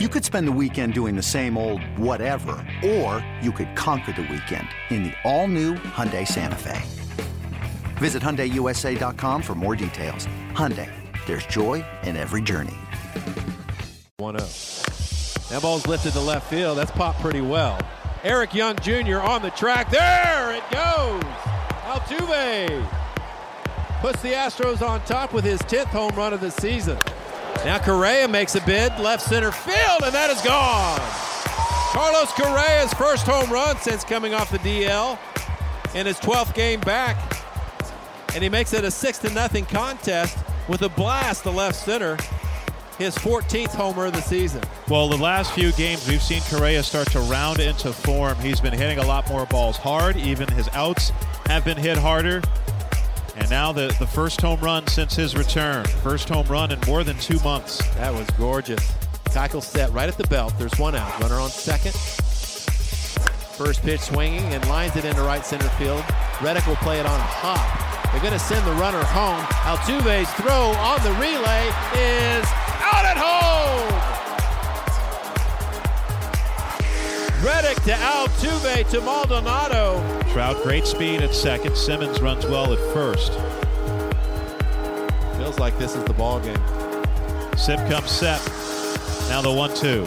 You could spend the weekend doing the same old whatever, or you could conquer the weekend in the all-new Hyundai Santa Fe. Visit HyundaiUSA.com for more details. Hyundai, there's joy in every journey. 1-0. That ball's lifted to left field. That's popped pretty well. Eric Young Jr. on the track. There it goes. Altuve puts the Astros on top with his 10th home run of the season. Now Correa makes a bid, left center field, and that is gone. Carlos Correa's first home run since coming off the DL in his 12th game back. And he makes it a 6 to nothing contest with a blast to left center. His 14th homer of the season. Well, the last few games we've seen Correa start to round into form. He's been hitting a lot more balls hard. Even his outs have been hit harder. And now the, the first home run since his return. First home run in more than two months. That was gorgeous. Tackle set right at the belt. There's one out. Runner on second. First pitch swinging and lines it into right center field. Reddick will play it on a hop. They're going to send the runner home. Altuve's throw on the relay is out at home. Reddick to Altuve to Maldonado. Trout, great speed at second. Simmons runs well at first. Feels like this is the ball game. Sipp comes set. Now the one-two.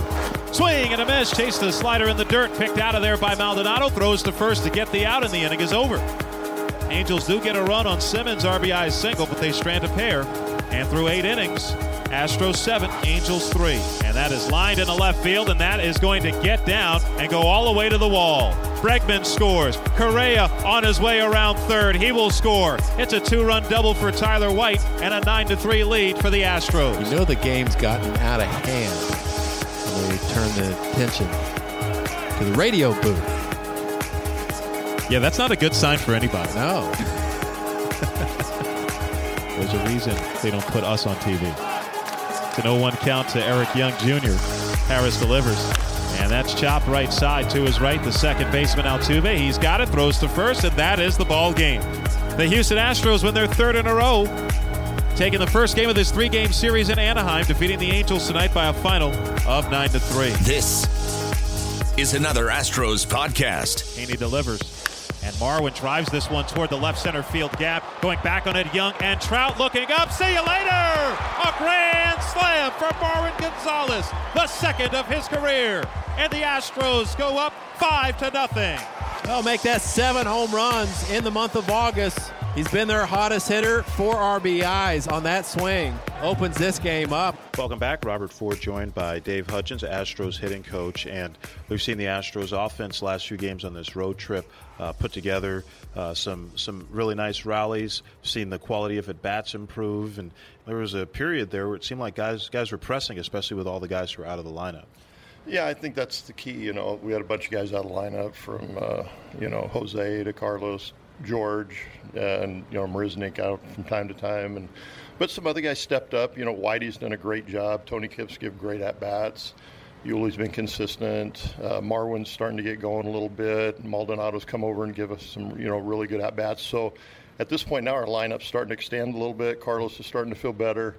Swing and a miss. Chase the slider in the dirt. Picked out of there by Maldonado. Throws to first to get the out, and the inning is over. Angels do get a run on Simmons' RBI single, but they strand a pair. And through eight innings, Astros seven, Angels three. And that is lined in the left field, and that is going to get down and go all the way to the wall. Bregman scores. Correa on his way around third. He will score. It's a two-run double for Tyler White and a 9 to 3 lead for the Astros. You know the game's gotten out of hand when we turn the attention to the radio booth. Yeah, that's not a good sign for anybody. No. There's a reason they don't put us on TV. It's an 0-1 count to Eric Young Jr. Harris delivers. And that's chopped right side to his right. The second baseman Altuve. He's got it, throws to first, and that is the ball game. The Houston Astros win their third in a row, taking the first game of this three-game series in Anaheim, defeating the Angels tonight by a final of nine to three. This is another Astros podcast. Heaney delivers. And Marwin drives this one toward the left center field gap. Going back on it, Young and Trout looking up. See you later! A grand slam for Marwin Gonzalez, the second of his career. And the Astros go up five to nothing. They'll make that seven home runs in the month of August. He's been their hottest hitter, four RBIs on that swing. Opens this game up. Welcome back. Robert Ford joined by Dave Hudgens, Astros hitting coach. And we've seen the Astros offense last few games on this road trip uh, put together uh, some some really nice rallies. Seen the quality of at bats improve, and there was a period there where it seemed like guys guys were pressing, especially with all the guys who were out of the lineup. Yeah, I think that's the key. You know, we had a bunch of guys out of the lineup from uh, you know Jose to Carlos, George, and you know Marisnick out from time to time, and but some other guys stepped up. You know, Whitey's done a great job. Tony Kemp's give great at bats. Yuli's been consistent. Uh, Marwin's starting to get going a little bit. Maldonado's come over and give us some, you know, really good at bats. So at this point now, our lineup's starting to extend a little bit. Carlos is starting to feel better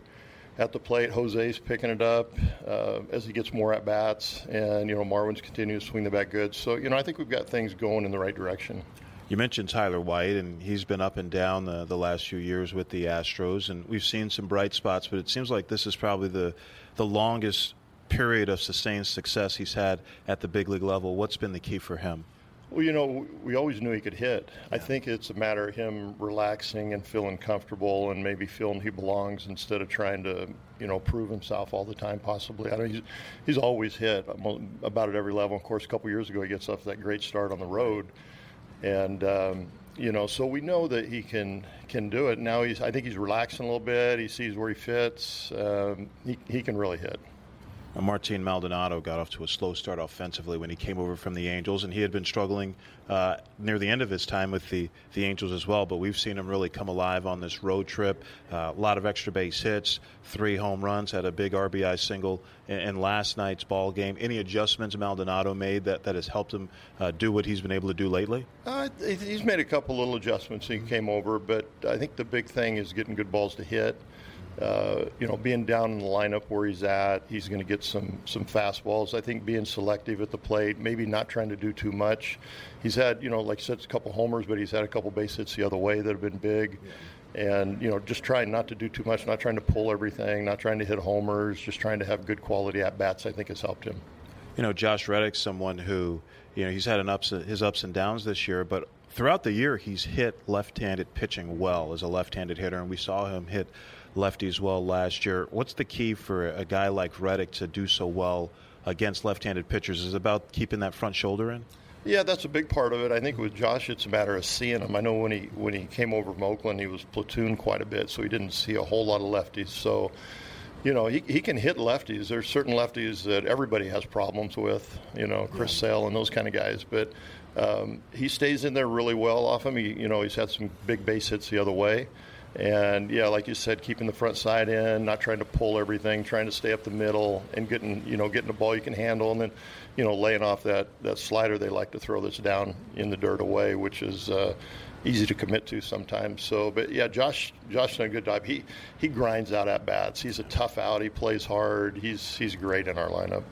at the plate. Jose's picking it up uh, as he gets more at bats, and you know Marwin's continuing to swing the bat good. So you know I think we've got things going in the right direction. You mentioned Tyler White, and he's been up and down the, the last few years with the Astros, and we've seen some bright spots, but it seems like this is probably the the longest period of sustained success he's had at the big league level. What's been the key for him? Well, you know, we always knew he could hit. Yeah. I think it's a matter of him relaxing and feeling comfortable and maybe feeling he belongs instead of trying to, you know, prove himself all the time, possibly. I know he's, he's always hit uh, about at every level. Of course, a couple years ago, he gets off that great start on the road. And, um, you know, so we know that he can can do it. Now he's, I think he's relaxing a little bit. He sees where he fits. Um, he, he can really hit. Martin Maldonado got off to a slow start offensively when he came over from the Angels, and he had been struggling uh, near the end of his time with the, the Angels as well. But we've seen him really come alive on this road trip. Uh, a lot of extra base hits, three home runs, had a big RBI single in, in last night's ball game. Any adjustments Maldonado made that, that has helped him uh, do what he's been able to do lately? Uh, he's made a couple little adjustments. He came over, but I think the big thing is getting good balls to hit. Uh, you know, being down in the lineup where he's at, he's going to get some some fastballs. I think being selective at the plate, maybe not trying to do too much. He's had, you know, like I said, a couple homers, but he's had a couple base hits the other way that have been big. And you know, just trying not to do too much, not trying to pull everything, not trying to hit homers, just trying to have good quality at bats. I think has helped him. You know, Josh Reddick's someone who, you know, he's had an ups his ups and downs this year, but throughout the year he's hit left-handed pitching well as a left-handed hitter, and we saw him hit lefties well last year. What's the key for a guy like Reddick to do so well against left-handed pitchers? Is it about keeping that front shoulder in? Yeah, that's a big part of it. I think with Josh, it's a matter of seeing him. I know when he when he came over from Oakland, he was platooned quite a bit, so he didn't see a whole lot of lefties. So, you know, he, he can hit lefties. There's certain lefties that everybody has problems with. You know, Chris yeah. Sale and those kind of guys, but. Um, he stays in there really well off him. He, you know, he's had some big base hits the other way. And yeah, like you said, keeping the front side in, not trying to pull everything, trying to stay up the middle, and getting you know getting the ball you can handle, and then you know laying off that that slider they like to throw that's down in the dirt away, which is. Uh, easy to commit to sometimes. So, but yeah, Josh Josh done a good job. He he grinds out at bats. He's a tough out. He plays hard. He's he's great in our lineup.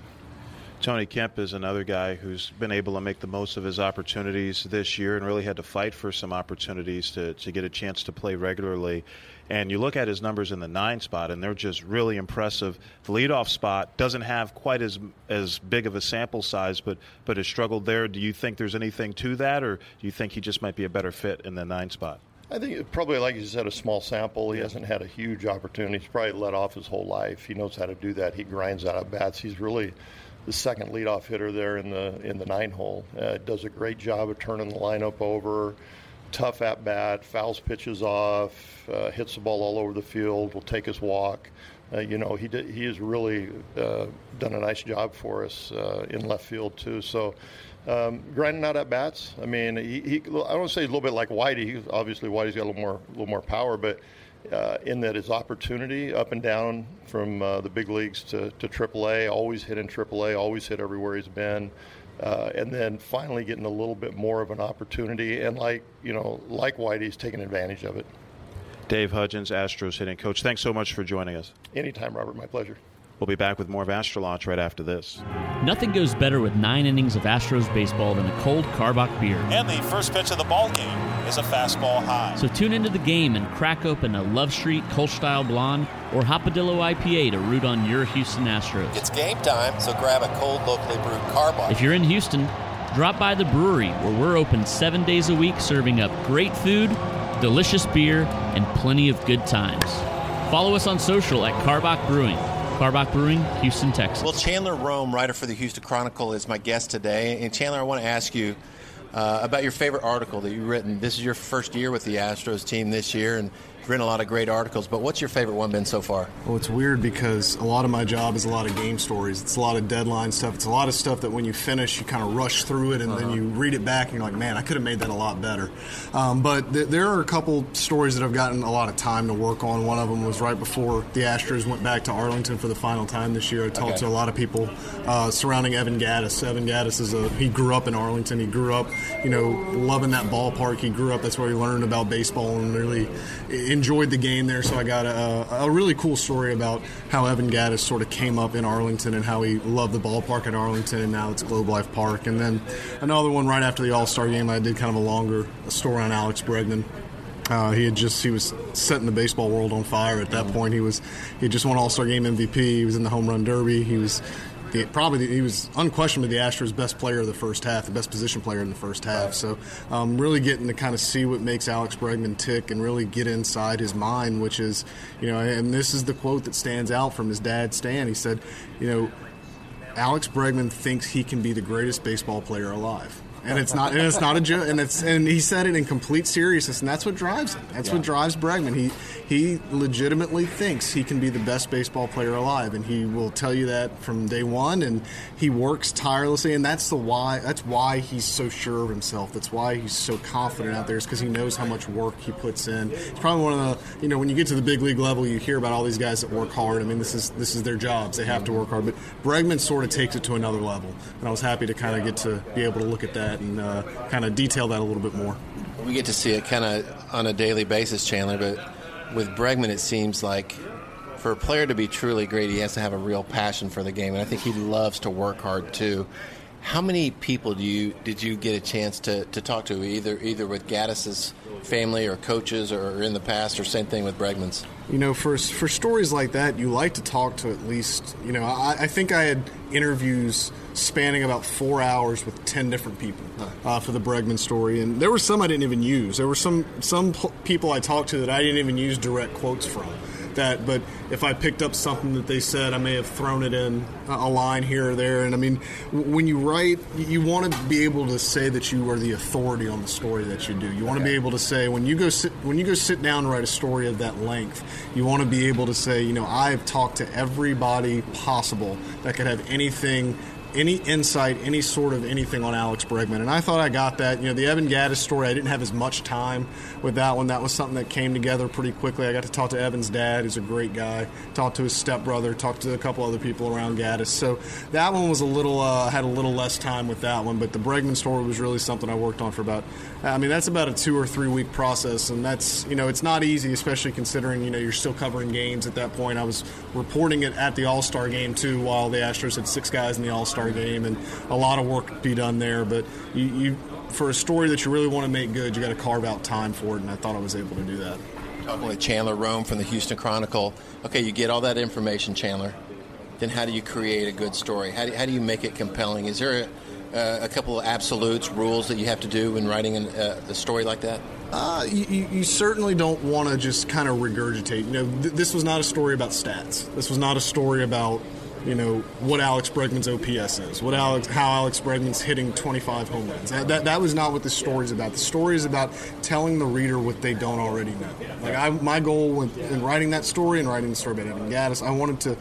Tony Kemp is another guy who's been able to make the most of his opportunities this year and really had to fight for some opportunities to, to get a chance to play regularly. And you look at his numbers in the nine spot, and they're just really impressive. The leadoff spot doesn't have quite as as big of a sample size, but but has struggled there. Do you think there's anything to that, or do you think he just might be a better fit in the nine spot? I think probably, like you said, a small sample. He hasn't had a huge opportunity. He's probably let off his whole life. He knows how to do that. He grinds out of bats. He's really the second leadoff hitter there in the in the nine hole. Uh, does a great job of turning the lineup over. Tough at bat, fouls pitches off, uh, hits the ball all over the field. Will take his walk. Uh, you know he did, he has really uh, done a nice job for us uh, in left field too. So. Um, grinding out at bats. I mean, he, he, I don't say a little bit like Whitey. Obviously, Whitey's got a little more, a little more power, but uh, in that his opportunity up and down from uh, the big leagues to, to AAA, always hit in AAA, always hit everywhere he's been. Uh, and then finally getting a little bit more of an opportunity, and like you know, like Whitey's taking advantage of it. Dave Hudgens, Astros hitting coach. Thanks so much for joining us. Anytime, Robert. My pleasure. We'll be back with more of Astrolaunch right after this. Nothing goes better with nine innings of Astros baseball than a cold Karbach beer. And the first pitch of the ball game is a fastball high. So tune into the game and crack open a Love Street Kolsch Style Blonde or Hopadillo IPA to root on your Houston Astros. It's game time, so grab a cold locally brewed Karbach. If you're in Houston, drop by the brewery where we're open seven days a week serving up great food, delicious beer, and plenty of good times. Follow us on social at Karbach Brewing. Karbach Brewing, Houston, Texas. Well, Chandler Rome, writer for the Houston Chronicle, is my guest today. And Chandler, I want to ask you uh, about your favorite article that you've written. This is your first year with the Astros team this year, and written a lot of great articles, but what's your favorite one been so far? Well, it's weird because a lot of my job is a lot of game stories. It's a lot of deadline stuff. It's a lot of stuff that when you finish, you kind of rush through it and uh-huh. then you read it back and you're like, man, I could have made that a lot better. Um, but th- there are a couple stories that I've gotten a lot of time to work on. One of them was right before the Astros went back to Arlington for the final time this year. I talked okay. to a lot of people uh, surrounding Evan Gattis. Evan Gattis is a he grew up in Arlington. He grew up, you know, loving that ballpark. He grew up. That's where he learned about baseball and really enjoyed the game there so I got a, a, really cool story about how Evan Gattis sort of came up in Arlington and how he loved the ballpark at Arlington, and now it's Globe Life Park. And then another one right after the All Star game, I did kind of a longer story on Alex Bregman. Uh, he had just he was setting the baseball world on fire at that point. He was he just won All Star Game MVP. He was in the home run derby. He was the, probably the, he was unquestionably the Astros' best player of the first half, the best position player in the first half. So, um, really getting to kind of see what makes Alex Bregman tick and really get inside his mind, which is, you know, and this is the quote that stands out from his dad, Stan. He said, you know, Alex Bregman thinks he can be the greatest baseball player alive and it's not and it's not a joke and it's and he said it in complete seriousness and that's what drives him. That's yeah. what drives Bregman. He he legitimately thinks he can be the best baseball player alive and he will tell you that from day one and he works tirelessly and that's the why that's why he's so sure of himself. That's why he's so confident out there is because he knows how much work he puts in. It's probably one of the you know when you get to the big league level you hear about all these guys that work hard. I mean this is this is their jobs. They have to work hard. But Bregman sort of takes it to another level and I was happy to kind of get to be able to look at that and uh, kind of detail that a little bit more. We get to see it kind of on a daily basis, Chandler, but with Bregman, it seems like for a player to be truly great, he has to have a real passion for the game, and I think he loves to work hard too. How many people do you did you get a chance to, to talk to either either with Gattis's family or coaches or in the past or same thing with Bregman's? You know, for for stories like that, you like to talk to at least. You know, I, I think I had interviews spanning about four hours with ten different people uh, for the Bregman story, and there were some I didn't even use. There were some some people I talked to that I didn't even use direct quotes from that. But if I picked up something that they said, I may have thrown it in a line here or there. And I mean, when you write, you want to be able to say that you are the authority on the story that you do. You want to be able to say when you go sit when you go sit down and write a story of that length, you want to be able to say, you know, I've talked to everybody possible that could have anything any insight, any sort of anything on Alex Bregman. And I thought I got that. You know, the Evan Gattis story, I didn't have as much time with that one. That was something that came together pretty quickly. I got to talk to Evan's dad, who's a great guy, talked to his stepbrother, talked to a couple other people around Gattis. So that one was a little, uh, had a little less time with that one. But the Bregman story was really something I worked on for about, I mean, that's about a two or three week process. And that's, you know, it's not easy, especially considering, you know, you're still covering games at that point. I was reporting it at the All Star game, too, while the Astros had six guys in the All Star game. And a lot of work to be done there. But you, you for a story that you really want to make good, you got to carve out time for it, and I thought I was able to do that. Talking with Chandler Rome from the Houston Chronicle. Okay, you get all that information, Chandler. Then how do you create a good story? How do, how do you make it compelling? Is there a, uh, a couple of absolutes, rules that you have to do when writing an, uh, a story like that? Uh, you, you, certainly don't want to just kind of regurgitate. You know, th- this was not a story about stats. This was not a story about you know what Alex Bregman's OPS is, what Alex, how Alex Bregman's hitting 25 home runs. That, that, that was not what the story is about. The story is about telling the reader what they don't already know. Like I, my goal in writing that story and writing the story about Evan Gattis, I wanted to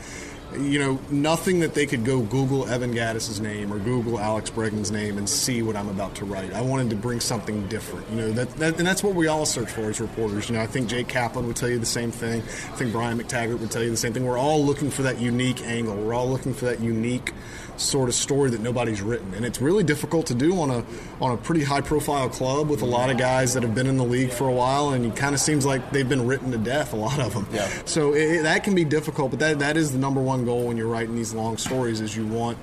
you know, nothing that they could go Google Evan Gattis's name or Google Alex Bregman's name and see what I'm about to write. I wanted to bring something different, you know, that, that, and that's what we all search for as reporters. You know, I think Jake Kaplan would tell you the same thing. I think Brian McTaggart would tell you the same thing. We're all looking for that unique angle. We're all looking for that unique sort of story that nobody's written, and it's really difficult to do on a on a pretty high profile club with a lot of guys that have been in the league for a while, and it kind of seems like they've been written to death. A lot of them. Yeah. So it, that can be difficult, but that that is the number one goal when you're writing these long stories is you want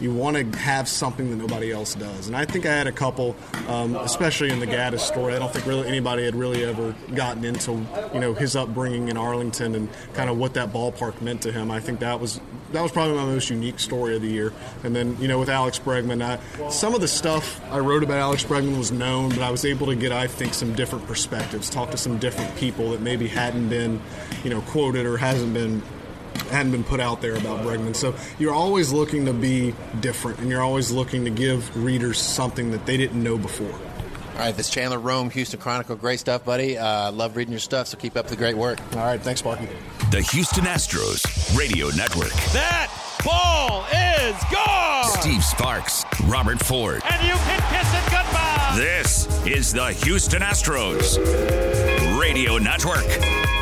you want to have something that nobody else does. And I think I had a couple, um, especially in the Gattis story. I don't think really anybody had really ever gotten into you know his upbringing in Arlington and kind of what that ballpark meant to him. I think that was that was probably my most unique story of the year. And then you know with Alex Bregman, I, some of the stuff I wrote about Alex Bregman was known, but I was able to get I think some different perspectives, talk to some different people that maybe hadn't been you know quoted or hasn't been hadn't been put out there about Bregman. So you're always looking to be different, and you're always looking to give readers something that they didn't know before. All right, this Chandler Rome, Houston Chronicle. Great stuff, buddy. Uh, love reading your stuff, so keep up the great work. All right, thanks, Sparky. The Houston Astros Radio Network. That ball is gone! Steve Sparks, Robert Ford. And you can kiss it goodbye! This is the Houston Astros Radio Network.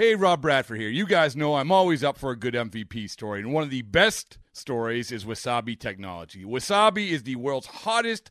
Hey, Rob Bradford here. You guys know I'm always up for a good MVP story, and one of the best stories is Wasabi Technology. Wasabi is the world's hottest